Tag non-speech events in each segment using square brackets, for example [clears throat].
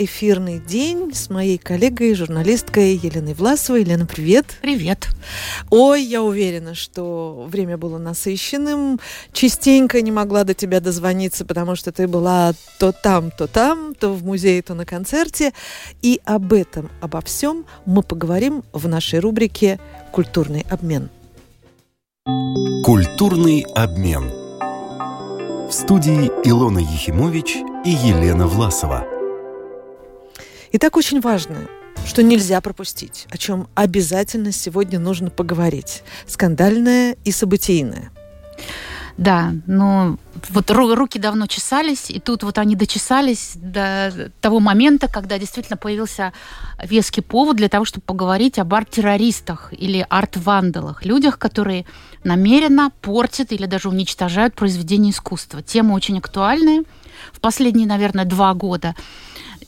эфирный день с моей коллегой, журналисткой Еленой Власовой. Елена, привет. Привет. Ой, я уверена, что время было насыщенным. Частенько не могла до тебя дозвониться, потому что ты была то там, то там, то в музее, то на концерте. И об этом, обо всем мы поговорим в нашей рубрике «Культурный обмен». Культурный обмен. В студии Илона Ехимович и Елена Власова. Итак, очень важно, что нельзя пропустить, о чем обязательно сегодня нужно поговорить. Скандальное и событийное. Да, но вот руки давно чесались, и тут вот они дочесались до того момента, когда действительно появился веский повод для того, чтобы поговорить об арт-террористах или арт-вандалах, людях, которые намеренно портят или даже уничтожают произведения искусства. Тема очень актуальная в последние, наверное, два года.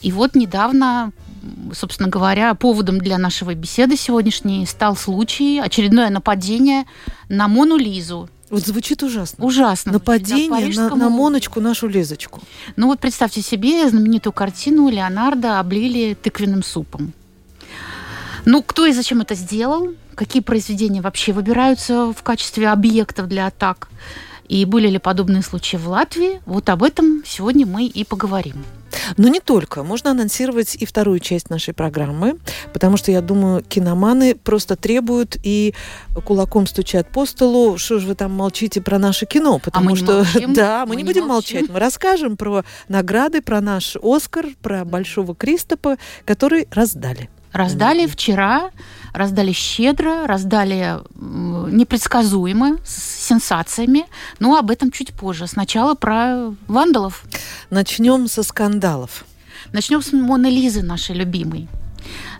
И вот недавно собственно говоря, поводом для нашего беседы сегодняшней стал случай, очередное нападение на Мону Лизу, вот звучит ужасно. Ужасно. Нападение на, на, на Моночку, нашу Лизочку. Ну вот представьте себе знаменитую картину Леонардо облили тыквенным супом. Ну, кто и зачем это сделал? Какие произведения вообще выбираются в качестве объектов для атак? И были ли подобные случаи в Латвии? Вот об этом сегодня мы и поговорим. Но не только. Можно анонсировать и вторую часть нашей программы, потому что, я думаю, киноманы просто требуют и кулаком стучат по столу, что же вы там молчите про наше кино, потому а мы что... молчим. [laughs] Да, мы, мы не не будем молчим. молчать. Мы расскажем про награды, про наш Оскар, про Большого Кристопа, который раздали. Раздали вчера, раздали щедро, раздали непредсказуемо, с сенсациями. Но об этом чуть позже. Сначала про вандалов. Начнем со скандалов. Начнем с Моны Лизы, нашей любимой.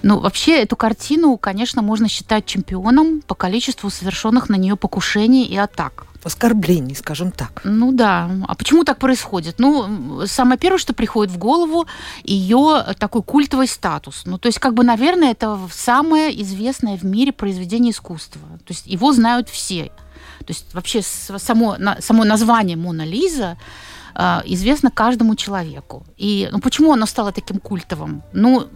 Ну, вообще, эту картину, конечно, можно считать чемпионом по количеству совершенных на нее покушений и атак. Оскорблений, скажем так. Ну да. А почему так происходит? Ну, самое первое, что приходит в голову, ее такой культовый статус. Ну, то есть, как бы, наверное, это самое известное в мире произведение искусства. То есть, его знают все. То есть, вообще, само, само название Мона Лиза известно каждому человеку. И ну, почему оно стало таким культовым? Ну,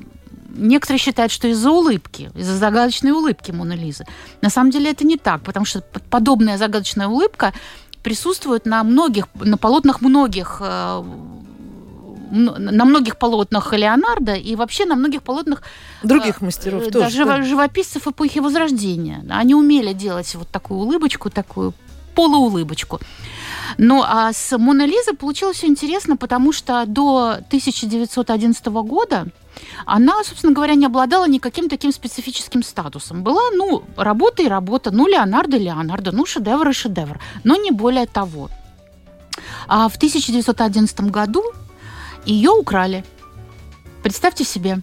некоторые считают, что из-за улыбки, из-за загадочной улыбки Моны Лизы. На самом деле это не так, потому что подобная загадочная улыбка присутствует на многих, на полотнах многих на многих полотнах Леонардо и вообще на многих полотнах других мастеров да, тоже. Жив, да. Живописцев эпохи Возрождения. Они умели делать вот такую улыбочку, такую полуулыбочку. Ну, а с Мона Лизой получилось все интересно, потому что до 1911 года она, собственно говоря, не обладала никаким таким специфическим статусом. Была, ну, работа и работа, ну, Леонардо Леонардо, ну, шедевр и шедевр, но не более того. А в 1911 году ее украли. Представьте себе.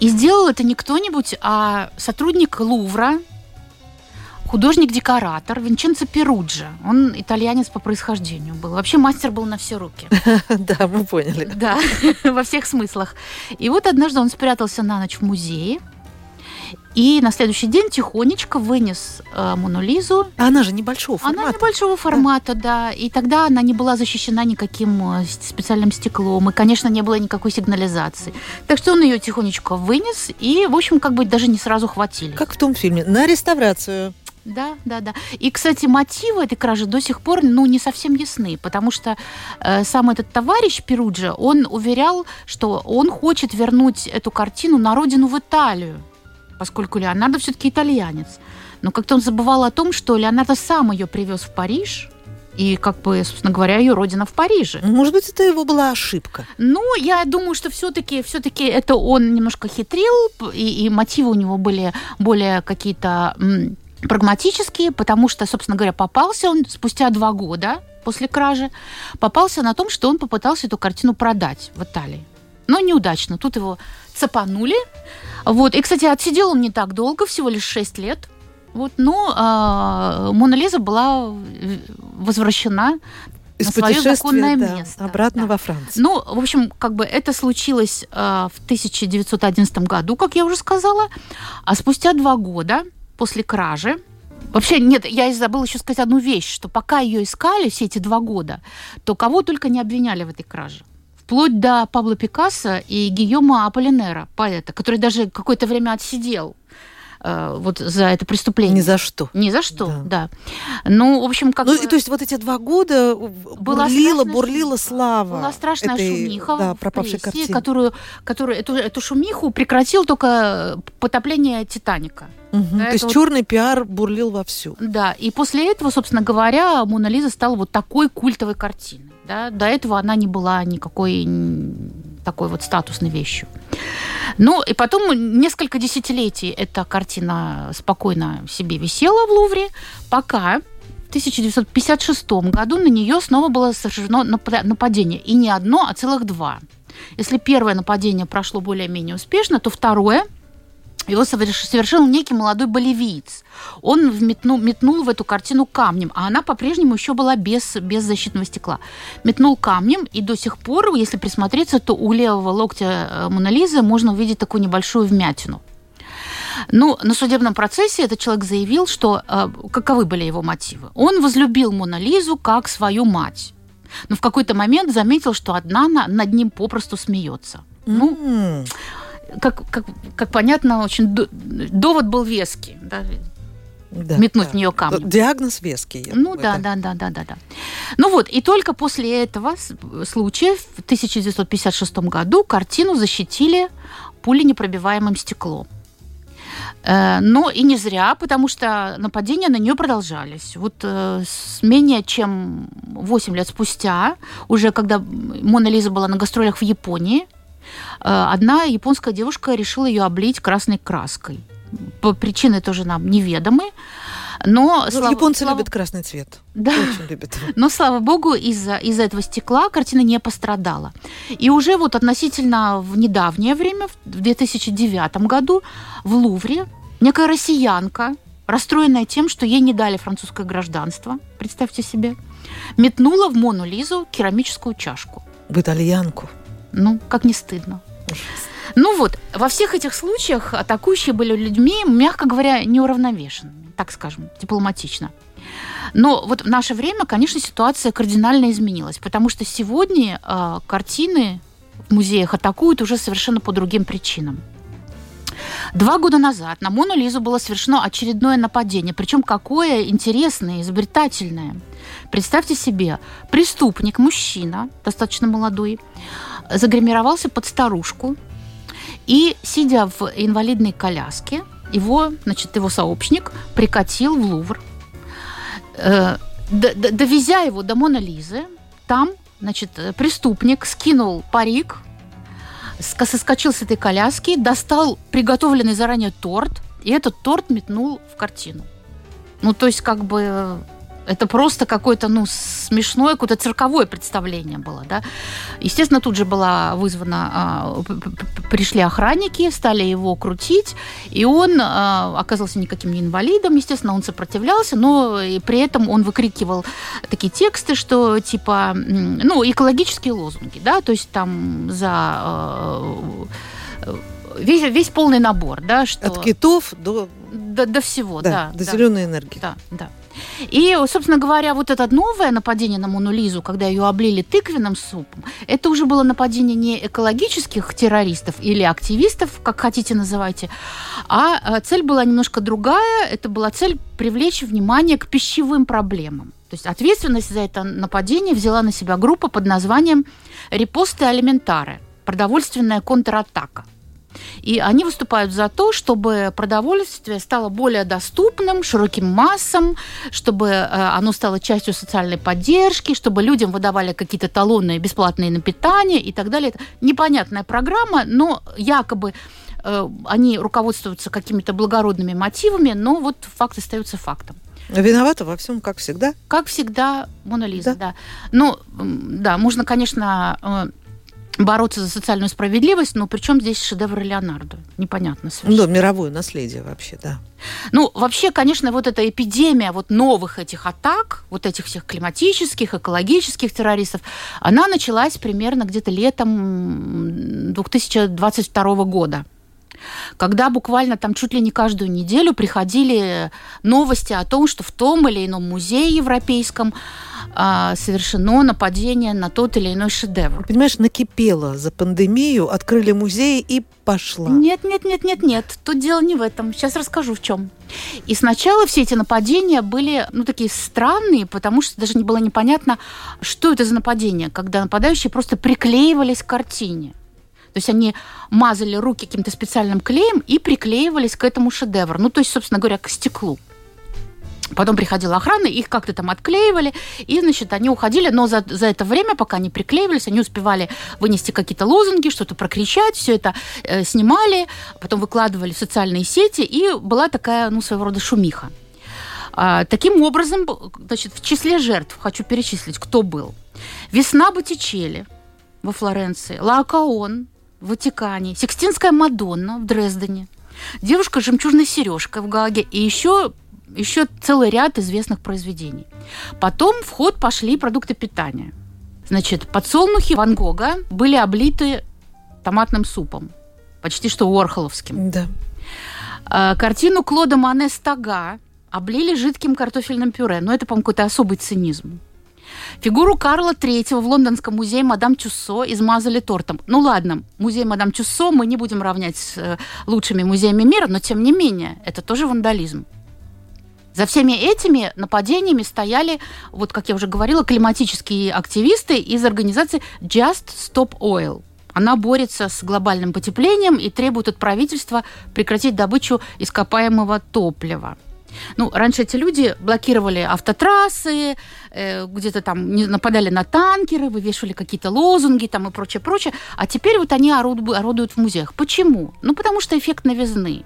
И сделал это не кто-нибудь, а сотрудник Лувра, художник-декоратор Винченцо Перуджа. Он итальянец по происхождению был. Вообще мастер был на все руки. [laughs] Да, мы поняли. Да, [laughs] во всех смыслах. И вот однажды он спрятался на ночь в музее, и на следующий день тихонечко вынес э, Мону Лизу. Она же небольшого формата. Она небольшого формата, да. да. И тогда она не была защищена никаким э, специальным стеклом. И, конечно, не было никакой сигнализации. Так что он ее тихонечко вынес. И, в общем, как бы даже не сразу хватили. Как в том фильме. На реставрацию. Да, да, да. И, кстати, мотивы этой кражи до сих пор, ну, не совсем ясны, потому что э, сам этот товарищ Перуджа, он уверял, что он хочет вернуть эту картину на родину в Италию, поскольку Леонардо все-таки итальянец. Но как-то он забывал о том, что Леонардо сам ее привез в Париж, и, как бы, собственно говоря, ее родина в Париже. Может быть, это его была ошибка. Ну, я думаю, что все-таки все-таки это он немножко хитрил, и, и мотивы у него были более какие-то прагматические, потому что, собственно говоря, попался он спустя два года после кражи, попался на том, что он попытался эту картину продать в Италии. Но неудачно. Тут его цапанули. Вот. И, кстати, отсидел он не так долго, всего лишь 6 лет. Вот, но э, Мона Лиза была возвращена из на свое законное да, место. Обратно да. во Францию. Ну, в общем, как бы это случилось э, в 1911 году, как я уже сказала. А спустя два года после кражи. Вообще, нет, я забыла еще сказать одну вещь, что пока ее искали все эти два года, то кого только не обвиняли в этой краже. вплоть до Пабло Пикассо и Гийома Аполлинера, поэта, который даже какое-то время отсидел вот за это преступление. Ни за что. Ни за что, да. да. Ну, в общем, как... Ну, и, то есть вот эти два года была бурлила, бурлила слава. Была страшная этой, шумиха да, пропавшей прессе, картины. которую, которую эту, эту шумиху прекратил только потопление «Титаника». Угу. Да, То есть вот... черный пиар бурлил вовсю. Да, и после этого, собственно говоря, Мона Лиза стала вот такой культовой картиной. Да? До этого она не была никакой такой вот статусной вещью. Ну, и потом несколько десятилетий эта картина спокойно себе висела в Лувре, пока в 1956 году на нее снова было совершено нападение. И не одно, а целых два. Если первое нападение прошло более-менее успешно, то второе – его совершил некий молодой боливиец. Он метнул, метнул в эту картину камнем, а она по-прежнему еще была без, без защитного стекла. Метнул камнем, и до сих пор, если присмотреться, то у левого локтя э, Монолизы можно увидеть такую небольшую вмятину. Ну, на судебном процессе этот человек заявил, что э, каковы были его мотивы. Он возлюбил Монолизу как свою мать, но в какой-то момент заметил, что одна над ним попросту смеется. Ну, mm как, как, как понятно, очень довод был веский. Да? Да, метнуть да. в нее камнем. Диагноз веский. Ну да, да, да, да, да, да. Ну вот, и только после этого случая в 1956 году картину защитили пуленепробиваемым стеклом. Э, но и не зря, потому что нападения на нее продолжались. Вот э, менее чем 8 лет спустя, уже когда Мона Лиза была на гастролях в Японии, одна японская девушка решила ее облить красной краской. По причины тоже нам неведомы. Но ну, слава, японцы слава... любят красный цвет. Да. Очень любят. Но слава богу, из-за из этого стекла картина не пострадала. И уже вот относительно в недавнее время, в 2009 году, в Лувре некая россиянка, расстроенная тем, что ей не дали французское гражданство, представьте себе, метнула в Мону Лизу керамическую чашку. В итальянку. Ну, как не стыдно. Ну вот, во всех этих случаях атакующие были людьми, мягко говоря, неуравновешенными, так скажем, дипломатично. Но вот в наше время, конечно, ситуация кардинально изменилась, потому что сегодня э, картины в музеях атакуют уже совершенно по другим причинам. Два года назад на Мону Лизу было совершено очередное нападение, причем какое интересное, изобретательное. Представьте себе, преступник, мужчина, достаточно молодой, загримировался под старушку и, сидя в инвалидной коляске, его, значит, его сообщник прикатил в Лувр, э, довезя его до Мона Лизы, там, значит, преступник скинул парик, соскочил с этой коляски, достал приготовленный заранее торт, и этот торт метнул в картину. Ну, то есть, как бы это просто какое-то, ну, смешное, какое-то цирковое представление было, да. Естественно, тут же была вызвана, а, пришли охранники, стали его крутить, и он а, оказался никаким не инвалидом, естественно, он сопротивлялся, но при этом он выкрикивал такие тексты, что типа, ну, экологические лозунги, да, то есть там за а, весь, весь полный набор, да, что... От китов до... До, до всего, да. да до да, зеленой энергии. Да, да. И, собственно говоря, вот это новое нападение на Мону Лизу, когда ее облили тыквенным супом, это уже было нападение не экологических террористов или активистов, как хотите называйте, а э, цель была немножко другая. Это была цель привлечь внимание к пищевым проблемам. То есть ответственность за это нападение взяла на себя группа под названием «Репосты алиментары» – продовольственная контратака – и они выступают за то, чтобы продовольствие стало более доступным широким массам, чтобы э, оно стало частью социальной поддержки, чтобы людям выдавали какие-то талоны бесплатные на питание и так далее. Это непонятная программа, но якобы э, они руководствуются какими-то благородными мотивами, но вот факт остается фактом. Виновата во всем, как всегда. Как всегда, Мона Лиза, да. да. Ну, да, можно, конечно, э, бороться за социальную справедливость, но причем здесь шедевр Леонардо? Непонятно совершенно. Да, мировое наследие вообще, да. Ну, вообще, конечно, вот эта эпидемия вот новых этих атак, вот этих всех климатических, экологических террористов, она началась примерно где-то летом 2022 года. Когда буквально там чуть ли не каждую неделю приходили новости о том, что в том или ином музее европейском а, совершено нападение на тот или иной шедевр. Понимаешь, накипело за пандемию, открыли музей и пошла. Нет, нет, нет, нет, нет. Тут дело не в этом. Сейчас расскажу в чем. И сначала все эти нападения были, ну, такие странные, потому что даже не было непонятно, что это за нападение, когда нападающие просто приклеивались к картине. То есть они мазали руки каким-то специальным клеем и приклеивались к этому шедевру. Ну, то есть, собственно говоря, к стеклу. Потом приходила охрана, их как-то там отклеивали, и, значит, они уходили, но за, за это время, пока они приклеивались, они успевали вынести какие-то лозунги, что-то прокричать, все это э, снимали, потом выкладывали в социальные сети, и была такая, ну, своего рода шумиха. А, таким образом, значит, в числе жертв хочу перечислить, кто был. Весна Боттичелли во Флоренции, Лаокаон в Ватикане, Сикстинская Мадонна в Дрездене, девушка с жемчужной сережкой в Гаге и еще еще целый ряд известных произведений. Потом в ход пошли продукты питания. Значит, подсолнухи Ван Гога были облиты томатным супом, почти что Уорхоловским. Да. А, картину Клода Мане «Стага» облили жидким картофельным пюре. Но это, по-моему, какой-то особый цинизм. Фигуру Карла III в Лондонском музее Мадам Тюссо измазали тортом. Ну ладно, музей Мадам Тюссо мы не будем равнять с э, лучшими музеями мира, но тем не менее, это тоже вандализм. За всеми этими нападениями стояли, вот как я уже говорила, климатические активисты из организации Just Stop Oil. Она борется с глобальным потеплением и требует от правительства прекратить добычу ископаемого топлива. Ну, раньше эти люди блокировали автотрассы, э, где-то там нападали на танкеры, вывешивали какие-то лозунги там и прочее, прочее. А теперь вот они орудуют, орудуют в музеях. Почему? Ну, потому что эффект новизны.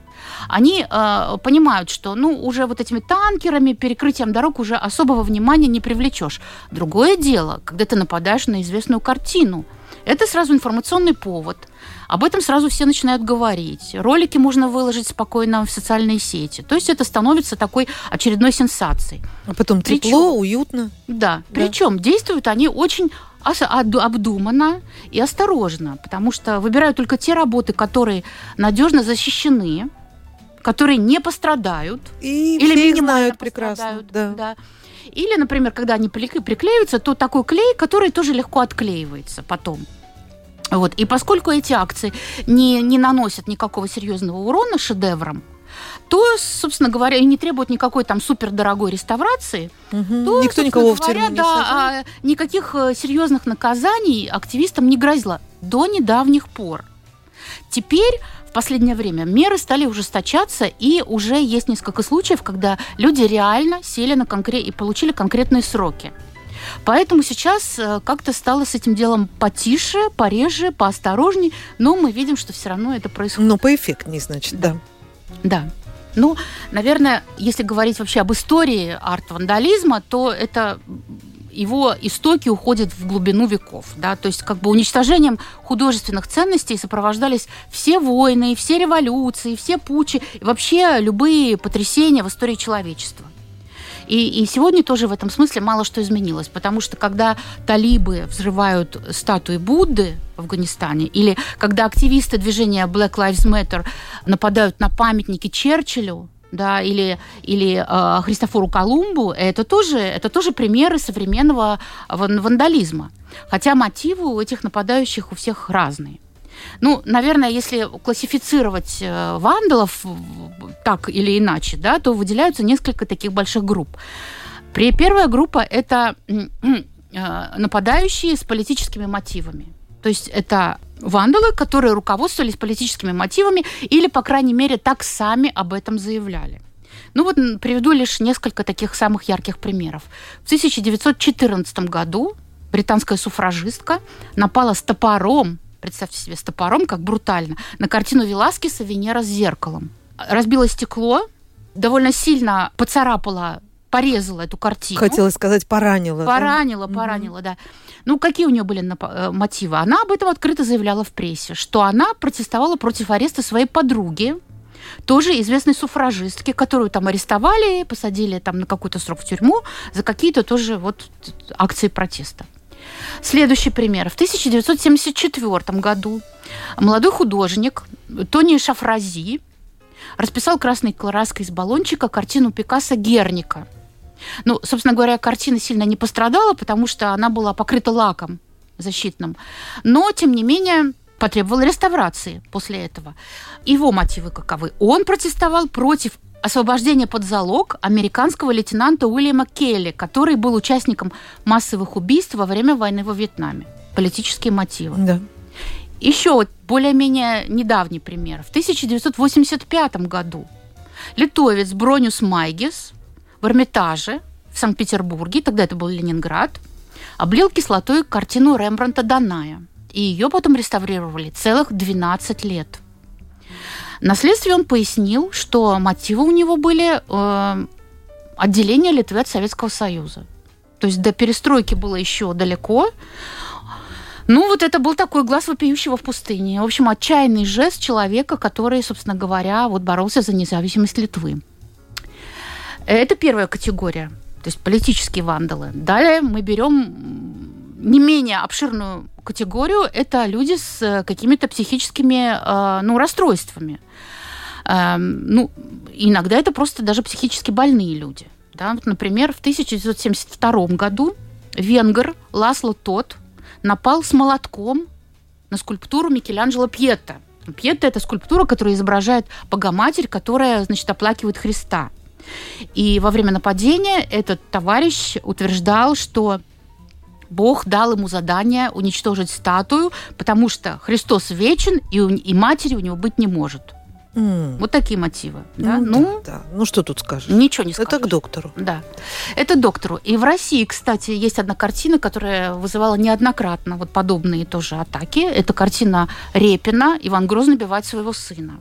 Они э, понимают, что ну, уже вот этими танкерами, перекрытием дорог уже особого внимания не привлечешь. Другое дело, когда ты нападаешь на известную картину. Это сразу информационный повод – об этом сразу все начинают говорить. Ролики можно выложить спокойно в социальные сети. То есть это становится такой очередной сенсацией. А потом тепло, Причем, уютно. Да. да. Причем действуют они очень обдуманно и осторожно, потому что выбирают только те работы, которые надежно защищены, которые не пострадают. И или их знают прекрасно. Да. Да. Или, например, когда они приклеиваются, то такой клей, который тоже легко отклеивается потом. Вот. И поскольку эти акции не, не наносят никакого серьезного урона шедеврам, то, собственно говоря, и не требуют никакой там супердорогой реставрации, угу. то, Никто никого говоря, в не да, а, никаких э, серьезных наказаний активистам не грозило до недавних пор. Теперь в последнее время меры стали ужесточаться, и уже есть несколько случаев, когда люди реально сели на конкрет... и получили конкретные сроки. Поэтому сейчас э, как-то стало с этим делом потише, пореже, поосторожней, но мы видим, что все равно это происходит. Но поэффектнее, значит, да. Да. Ну, наверное, если говорить вообще об истории арт-вандализма, то это его истоки уходят в глубину веков. Да? То есть как бы уничтожением художественных ценностей сопровождались все войны, все революции, все пучи, и вообще любые потрясения в истории человечества. И, и сегодня тоже в этом смысле мало что изменилось, потому что когда талибы взрывают статуи Будды в Афганистане, или когда активисты движения Black Lives Matter нападают на памятники Черчиллю, да, или, или э, Христофору Колумбу, это тоже, это тоже примеры современного вандализма. Хотя мотивы у этих нападающих у всех разные. Ну, наверное, если классифицировать э, вандалов так или иначе, да, то выделяются несколько таких больших групп. При первая группа это [clears throat] э, нападающие с политическими мотивами. То есть это вандалы, которые руководствовались политическими мотивами или, по крайней мере, так сами об этом заявляли. Ну вот приведу лишь несколько таких самых ярких примеров. В 1914 году британская суфражистка напала с топором представьте себе, с топором, как брутально, на картину Веласкеса «Венера с зеркалом». Разбило стекло, довольно сильно поцарапала порезала эту картину. Хотела сказать, поранила. Поранила, да? поранила, угу. да. Ну, какие у нее были э, мотивы? Она об этом открыто заявляла в прессе, что она протестовала против ареста своей подруги, тоже известной суфражистки, которую там арестовали, посадили там на какой-то срок в тюрьму за какие-то тоже вот акции протеста. Следующий пример. В 1974 году молодой художник Тони Шафрази расписал красной краской из баллончика картину Пикассо «Герника». Ну, собственно говоря, картина сильно не пострадала, потому что она была покрыта лаком защитным. Но, тем не менее, потребовал реставрации после этого. Его мотивы каковы? Он протестовал против освобождения под залог американского лейтенанта Уильяма Келли, который был участником массовых убийств во время войны во Вьетнаме. Политические мотивы. Да. Еще вот более-менее недавний пример. В 1985 году литовец Бронюс Майгес в Эрмитаже в Санкт-Петербурге, тогда это был Ленинград, облил кислотой картину Рембранта Даная. И ее потом реставрировали целых 12 лет. На следствии он пояснил, что мотивы у него были э, отделение Литвы от Советского Союза. То есть до перестройки было еще далеко, ну, вот это был такой глаз вопиющего в пустыне. В общем, отчаянный жест человека, который, собственно говоря, вот боролся за независимость Литвы. Это первая категория, то есть политические вандалы. Далее мы берем не менее обширную категорию. Это люди с какими-то психическими э, ну, расстройствами. Эм, ну, иногда это просто даже психически больные люди. Да? Вот, например, в 1972 году венгер Ласло Тот напал с молотком на скульптуру Микеланджело Пьетта. Пьетта – это скульптура, которая изображает Богоматерь, которая, значит, оплакивает Христа. И во время нападения этот товарищ утверждал, что Бог дал ему задание уничтожить статую, потому что Христос вечен, и, и матери у него быть не может. Mm. Вот такие мотивы. Да? Ну, ну, да, да. ну что тут скажешь? Ничего не скажешь. Это к доктору. Да, это доктору. И в России, кстати, есть одна картина, которая вызывала неоднократно вот подобные тоже атаки. Это картина Репина «Иван Грозный убивает своего сына».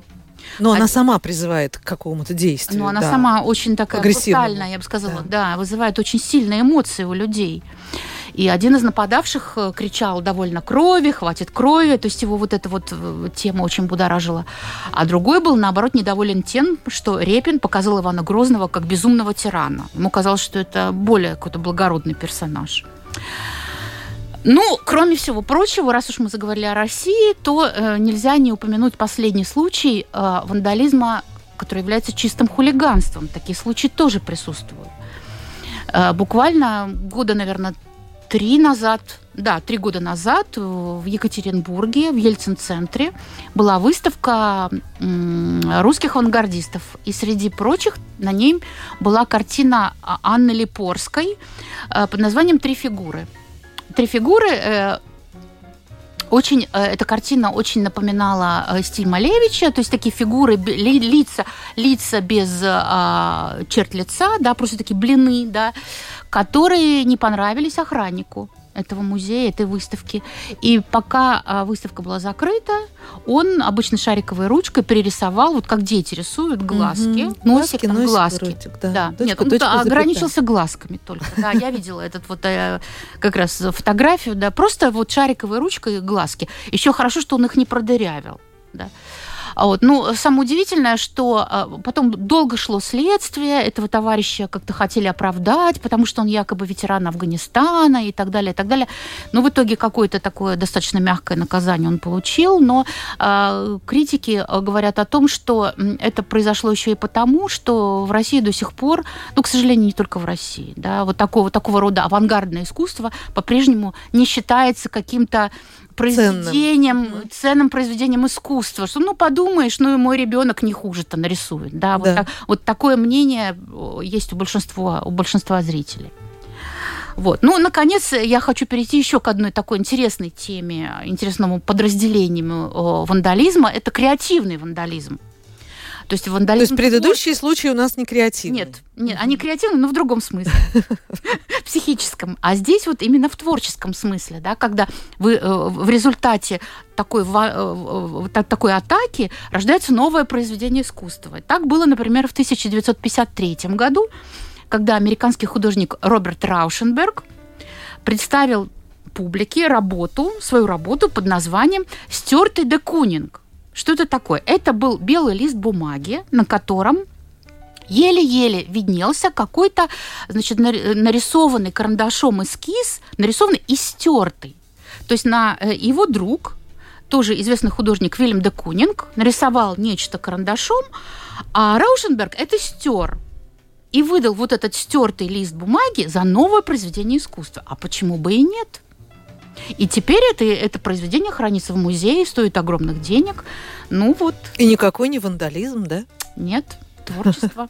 Но а... она сама призывает к какому-то действию. Ну, она да. сама очень такая брутальная, я бы сказала, да. да, вызывает очень сильные эмоции у людей. И один из нападавших э, кричал довольно крови, хватит крови, то есть его вот эта вот э, тема очень будоражила. А другой был, наоборот, недоволен тем, что Репин показал Ивана Грозного как безумного тирана. Ему казалось, что это более какой-то благородный персонаж. Ну, кроме всего прочего, раз уж мы заговорили о России, то э, нельзя не упомянуть последний случай э, вандализма, который является чистым хулиганством. Такие случаи тоже присутствуют. Э, буквально года, наверное, три назад, да, три года назад в Екатеринбурге, в Ельцин-центре, была выставка русских авангардистов. И среди прочих на ней была картина Анны Липорской э, под названием «Три фигуры». «Три фигуры» э, очень, э, эта картина очень напоминала стиль Малевича, то есть такие фигуры, лица, лица без а, черт лица, да, просто такие блины, да, которые не понравились охраннику этого музея, этой выставки. И пока а, выставка была закрыта, он обычно шариковой ручкой перерисовал, вот как дети рисуют, глазки, угу. носик, глазки, там, глазки. Ротик, да. да. Точка, Нет, он точка, ограничился запятая. глазками только. Да, я видела этот вот э, как раз фотографию, да, просто вот шариковой ручкой глазки. Еще хорошо, что он их не продырявил. Да. А вот. Ну, самое удивительное, что а, потом долго шло следствие, этого товарища как-то хотели оправдать, потому что он якобы ветеран Афганистана и так далее, и так далее. Но в итоге какое-то такое достаточно мягкое наказание он получил, но э, критики говорят о том, что это произошло еще и потому, что в России до сих пор, ну, к сожалению, не только в России, да, вот такого, такого рода авангардное искусство по-прежнему не считается каким-то произведением, ценным. ценным произведением искусства. Что, ну, подумаешь, ну, и мой ребенок не хуже-то нарисует. Да, вот, да. Так, вот такое мнение есть у большинства, у большинства зрителей. Вот. Ну, наконец, я хочу перейти еще к одной такой интересной теме, интересному подразделению вандализма. Это креативный вандализм. То есть вандализм... То есть предыдущие случаи у нас не креативные? Нет, нет, они креативны, но в другом смысле. [laughs] Психическом. А здесь вот именно в творческом смысле, да, когда вы э, в результате такой, э, такой атаки рождается новое произведение искусства. Так было, например, в 1953 году, когда американский художник Роберт Раушенберг представил публике работу, свою работу под названием «Стертый де Кунинг». Что это такое? Это был белый лист бумаги, на котором еле-еле виднелся какой-то, значит, нарисованный карандашом эскиз, нарисованный и стертый. То есть на э, его друг тоже известный художник Вильям де Кунинг, нарисовал нечто карандашом, а Раушенберг это стер и выдал вот этот стертый лист бумаги за новое произведение искусства. А почему бы и нет? И теперь это, это произведение хранится в музее, стоит огромных денег. Ну вот. И никакой не вандализм, да? Нет, творчество.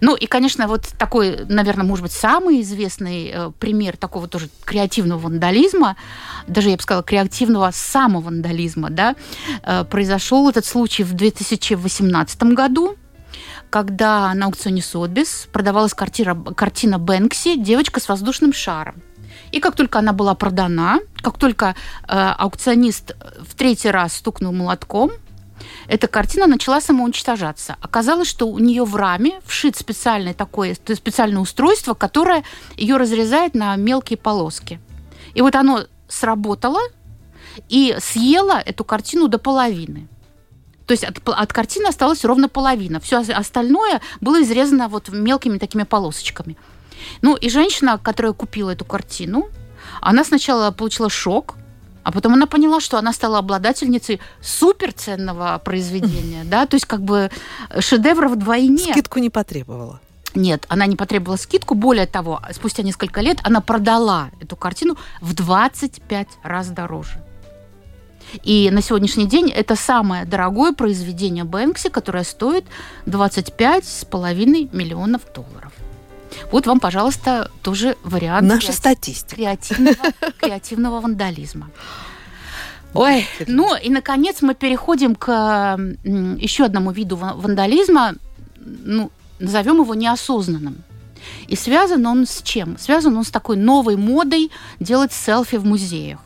Ну и, конечно, вот такой, наверное, может быть, самый известный э, пример такого тоже креативного вандализма, даже, я бы сказала, креативного самовандализма, да, э, произошел этот случай в 2018 году, когда на аукционе Сотбис продавалась картина, картина Бэнкси «Девочка с воздушным шаром». И как только она была продана, как только э, аукционист в третий раз стукнул молотком, эта картина начала самоуничтожаться. Оказалось, что у нее в раме вшит специальное такое специальное устройство, которое ее разрезает на мелкие полоски. И вот оно сработало и съело эту картину до половины. То есть от, от картины осталась ровно половина. Все остальное было изрезано вот мелкими такими полосочками. Ну, и женщина, которая купила эту картину, она сначала получила шок, а потом она поняла, что она стала обладательницей суперценного произведения, [laughs] да, то есть как бы шедевра вдвойне. Скидку не потребовала. Нет, она не потребовала скидку. Более того, спустя несколько лет она продала эту картину в 25 раз дороже. И на сегодняшний день это самое дорогое произведение Бэнкси, которое стоит 25,5 миллионов долларов. Вот вам, пожалуйста, тоже вариант Наша креатив... статистика. Креативного, [laughs] креативного вандализма. Ой, ну и наконец мы переходим к еще одному виду вандализма, ну, назовем его неосознанным. И связан он с чем? Связан он с такой новой модой делать селфи в музеях.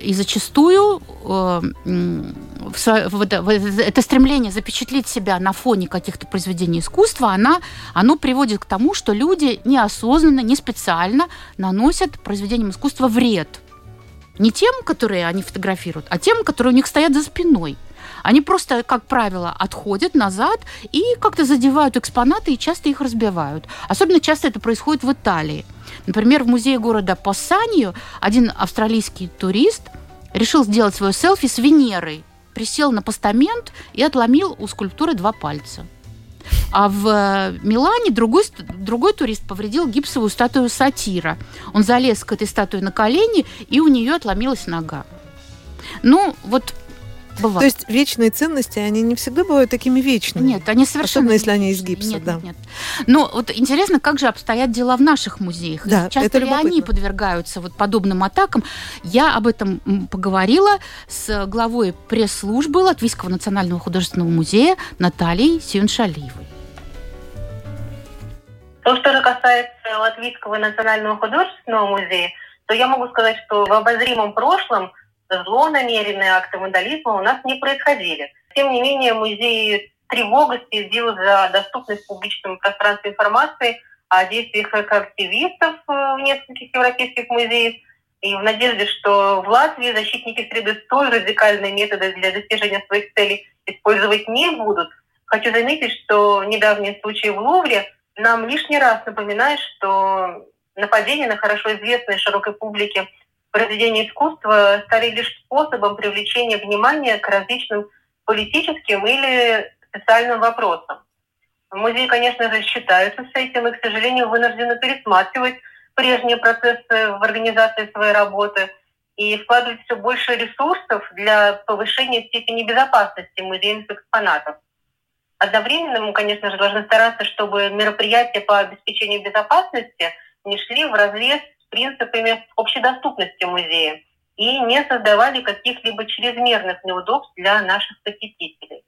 И зачастую э, это стремление запечатлеть себя на фоне каких-то произведений искусства, она, оно приводит к тому, что люди неосознанно, не специально наносят произведениям искусства вред. Не тем, которые они фотографируют, а тем, которые у них стоят за спиной. Они просто, как правило, отходят назад и как-то задевают экспонаты и часто их разбивают. Особенно часто это происходит в Италии. Например, в музее города Поссанью один австралийский турист решил сделать свое селфи с Венерой. Присел на постамент и отломил у скульптуры два пальца. А в э, Милане другой, другой турист повредил гипсовую статую сатира. Он залез к этой статуе на колени, и у нее отломилась нога. Ну, вот Бывает. То есть вечные ценности, они не всегда бывают такими вечными. Нет, они совершенно... Особенно, если они из гипса, нет, да. Нет, нет. Но вот интересно, как же обстоят дела в наших музеях? Да, Часто это ли любопытно. они подвергаются вот подобным атакам? Я об этом поговорила с главой пресс-службы Латвийского национального художественного музея Натальей Сюншалиевой. То, что же касается Латвийского национального художественного музея, то я могу сказать, что в обозримом прошлом – злонамеренные акты вандализма у нас не происходили. Тем не менее, музей тревога следил за доступность в публичном пространстве информации о действиях экоактивистов э, в нескольких европейских музеях, и в надежде, что в Латвии защитники среды столь радикальные методы для достижения своих целей использовать не будут. Хочу заметить, что недавние случаи в Лувре нам лишний раз напоминают, что нападения на хорошо известные широкой публике произведения искусства стали лишь способом привлечения внимания к различным политическим или социальным вопросам. Музеи, конечно же, считаются с этим и, к сожалению, вынуждены пересматривать прежние процессы в организации своей работы и вкладывать все больше ресурсов для повышения степени безопасности музейных экспонатов. Одновременно мы, конечно же, должны стараться, чтобы мероприятия по обеспечению безопасности не шли в разрез принципами общедоступности музея и не создавали каких-либо чрезмерных неудобств для наших посетителей.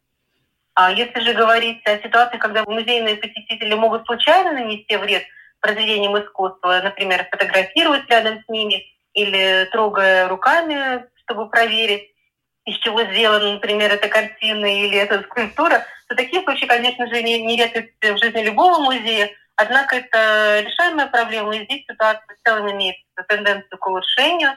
А если же говорить о ситуации, когда музейные посетители могут случайно нанести вред произведениям искусства, например, фотографировать рядом с ними или трогая руками, чтобы проверить, из чего сделана, например, эта картина или эта скульптура, то такие случаи, конечно же, не, не редкость в жизни любого музея, Однако это решаемая проблема, и здесь ситуация в целом имеет тенденцию к улучшению.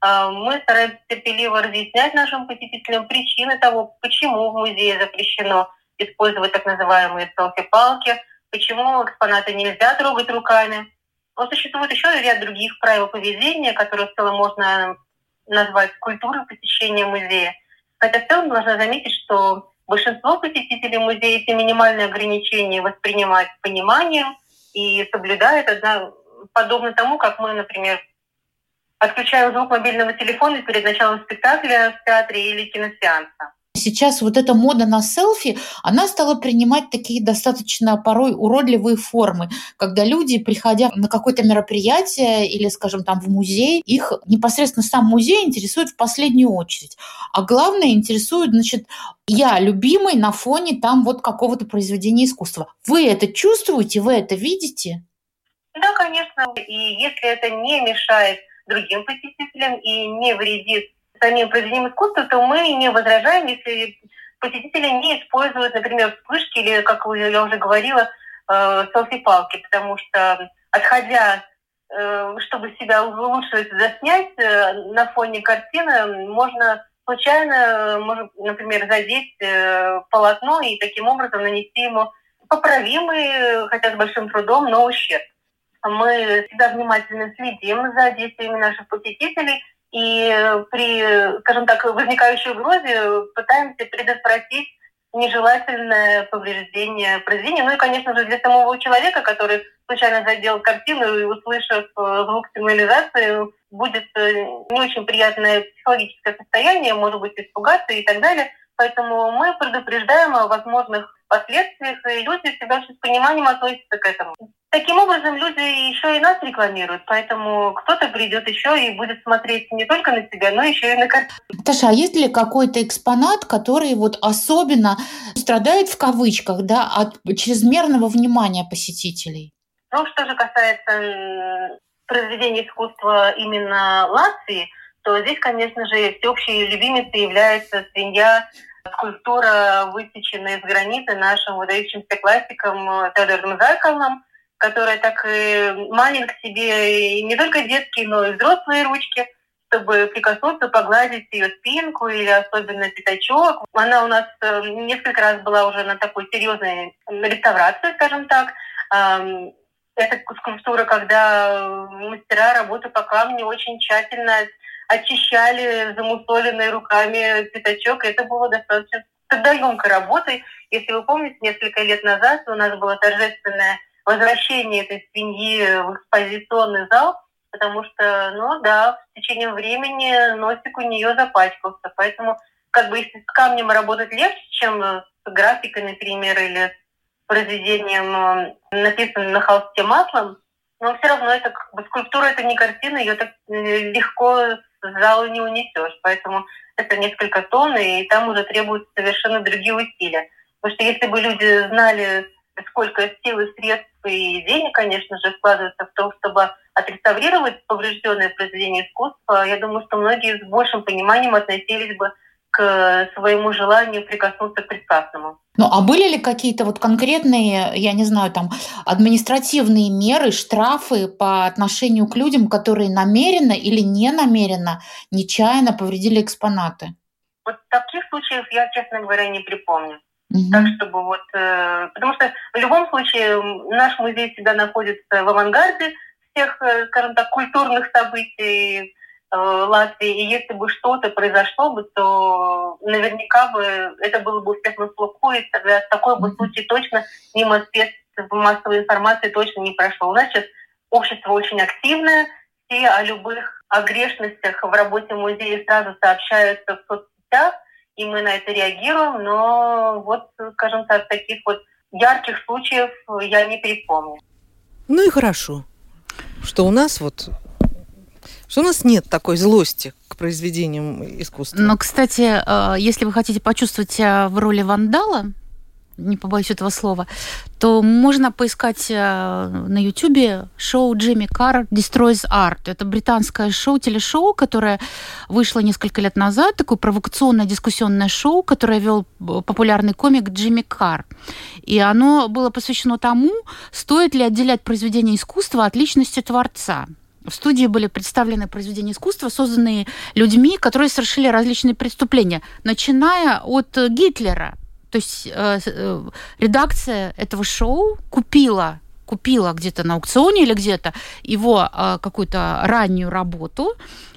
А, мы стараемся терпеливо разъяснять нашим посетителям причины того, почему в музее запрещено использовать так называемые селфи-палки, почему экспонаты нельзя трогать руками. Но существует еще ряд других правил поведения, которые в целом можно назвать культурой посещения музея. Хотя в целом должна заметить, что большинство посетителей музея эти минимальные ограничения воспринимают с пониманием и соблюдают, одна, подобно тому, как мы, например, отключаем звук мобильного телефона перед началом спектакля в театре или киносеанса. Сейчас вот эта мода на селфи, она стала принимать такие достаточно порой уродливые формы, когда люди, приходя на какое-то мероприятие или, скажем, там в музей, их непосредственно сам музей интересует в последнюю очередь. А главное, интересует, значит, я любимый на фоне там вот какого-то произведения искусства. Вы это чувствуете, вы это видите? Да, конечно. И если это не мешает другим посетителям и не вредит самим произведением искусства, то мы не возражаем, если посетители не используют, например, вспышки или, как я уже говорила, э, селфи-палки, потому что, отходя, э, чтобы себя улучшить, заснять э, на фоне картины, можно случайно, может, например, задеть полотно и таким образом нанести ему поправимый, хотя с большим трудом, но ущерб. Мы всегда внимательно следим за действиями наших посетителей – и при, скажем так, возникающей угрозе пытаемся предотвратить нежелательное повреждение произведения. Ну и, конечно же, для самого человека, который случайно задел картину и, услышав э, звук сигнализации, будет э, не очень приятное психологическое состояние, может быть, испугаться и так далее. Поэтому мы предупреждаем о возможных последствиях, и люди всегда с пониманием относятся к этому. Таким образом, люди еще и нас рекламируют, поэтому кто-то придет еще и будет смотреть не только на себя, но еще и на картину. Таша, а есть ли какой-то экспонат, который вот особенно страдает в кавычках да, от чрезмерного внимания посетителей? Ну, что же касается произведений искусства именно Латвии, то здесь, конечно же, всеобщей любимицей является свинья скульптура, высеченная из гранита нашим выдающимся классиком Теодором Зайкалом, которая так и манит к себе и не только детские, но и взрослые ручки, чтобы прикоснуться, погладить ее спинку или особенно пятачок. Она у нас э, несколько раз была уже на такой серьезной реставрации, скажем так. Эта скульптура, когда мастера работы по камню очень тщательно очищали замусоленные руками пятачок. Это было достаточно трудоемкой работой. Если вы помните, несколько лет назад у нас было торжественное возвращение этой свиньи в экспозиционный зал, потому что, ну да, с течением времени носик у нее запачкался. Поэтому как бы если с камнем работать легче, чем с графикой, например, или с произведением, э, написанным на холсте маслом, но все равно это как бы скульптура, это не картина, ее так э, легко зала не унесешь. Поэтому это несколько тонн, и там уже требуются совершенно другие усилия. Потому что если бы люди знали, сколько сил и средств и денег, конечно же, вкладывается в то, чтобы отреставрировать поврежденное произведение искусства, я думаю, что многие с большим пониманием относились бы своему желанию прикоснуться к прекрасному. Ну, а были ли какие-то вот конкретные, я не знаю, там, административные меры, штрафы по отношению к людям, которые намеренно или не намеренно, нечаянно повредили экспонаты? Вот таких случаев я, честно говоря, не припомню. Угу. Так, чтобы вот... Э, потому что в любом случае наш музей всегда находится в авангарде всех, э, скажем так, культурных событий, Э, Латвии, и если бы что-то произошло бы, то наверняка бы это было бы успешно слуху, и тогда такой бы случай точно мимо средств массовой информации точно не прошел. У нас сейчас общество очень активное, все о любых огрешностях в работе музея сразу сообщаются в соцсетях, и мы на это реагируем, но вот, скажем так, таких вот ярких случаев я не припомню. Ну и хорошо, что у нас вот что у нас нет такой злости к произведениям искусства. Но, кстати, э, если вы хотите почувствовать себя в роли вандала, не побоюсь этого слова, то можно поискать э, на Ютубе шоу Джимми Карр «Destroys Art». Это британское шоу, телешоу, которое вышло несколько лет назад, такое провокационное дискуссионное шоу, которое вел популярный комик Джимми Карр. И оно было посвящено тому, стоит ли отделять произведение искусства от личности творца. В студии были представлены произведения искусства, созданные людьми, которые совершили различные преступления, начиная от Гитлера. То есть э, э, редакция этого шоу купила купила где-то на аукционе или где-то его э, какую-то раннюю работу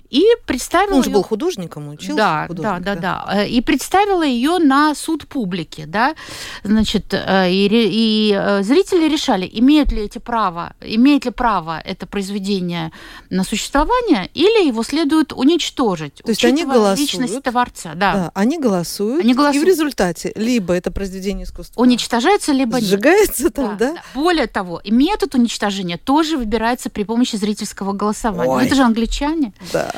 и представила Он же её- был художником, учился да, художник, да, да, да. Э, И представила ее на суд публики, да. Значит, э, и, и, э, зрители решали, имеют ли эти право, имеет ли право это произведение на существование, или его следует уничтожить. То есть они голосуют? личность творца, да. Да, они голосуют, Они и в голосуют. результате либо это произведение искусства Уничтожается либо нет. сжигается там, да? Более того, метод уничтожения тоже выбирается при помощи зрительского голосования. Ну, Ой. это же англичане. Да.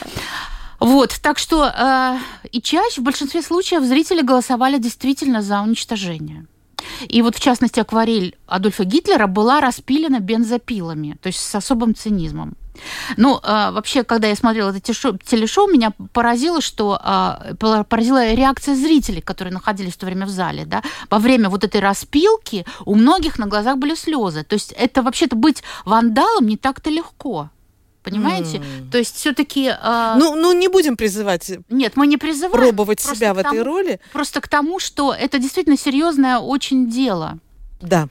Вот, так что э, и чаще, в большинстве случаев, зрители голосовали действительно за уничтожение. И вот, в частности, акварель Адольфа Гитлера была распилена бензопилами, то есть с особым цинизмом. Ну, э, вообще, когда я смотрела это тешо- телешоу, меня поразило, что э, пора- поразила реакция зрителей, которые находились в то время в зале, да. Во время вот этой распилки у многих на глазах были слезы. То есть это вообще-то быть вандалом не так-то легко. Понимаете? М. То есть все-таки... Ну, ну, не будем призывать нет, мы не призываем. пробовать себя в тому- этой роли. Просто к тому, что это действительно серьезное очень дело. Да.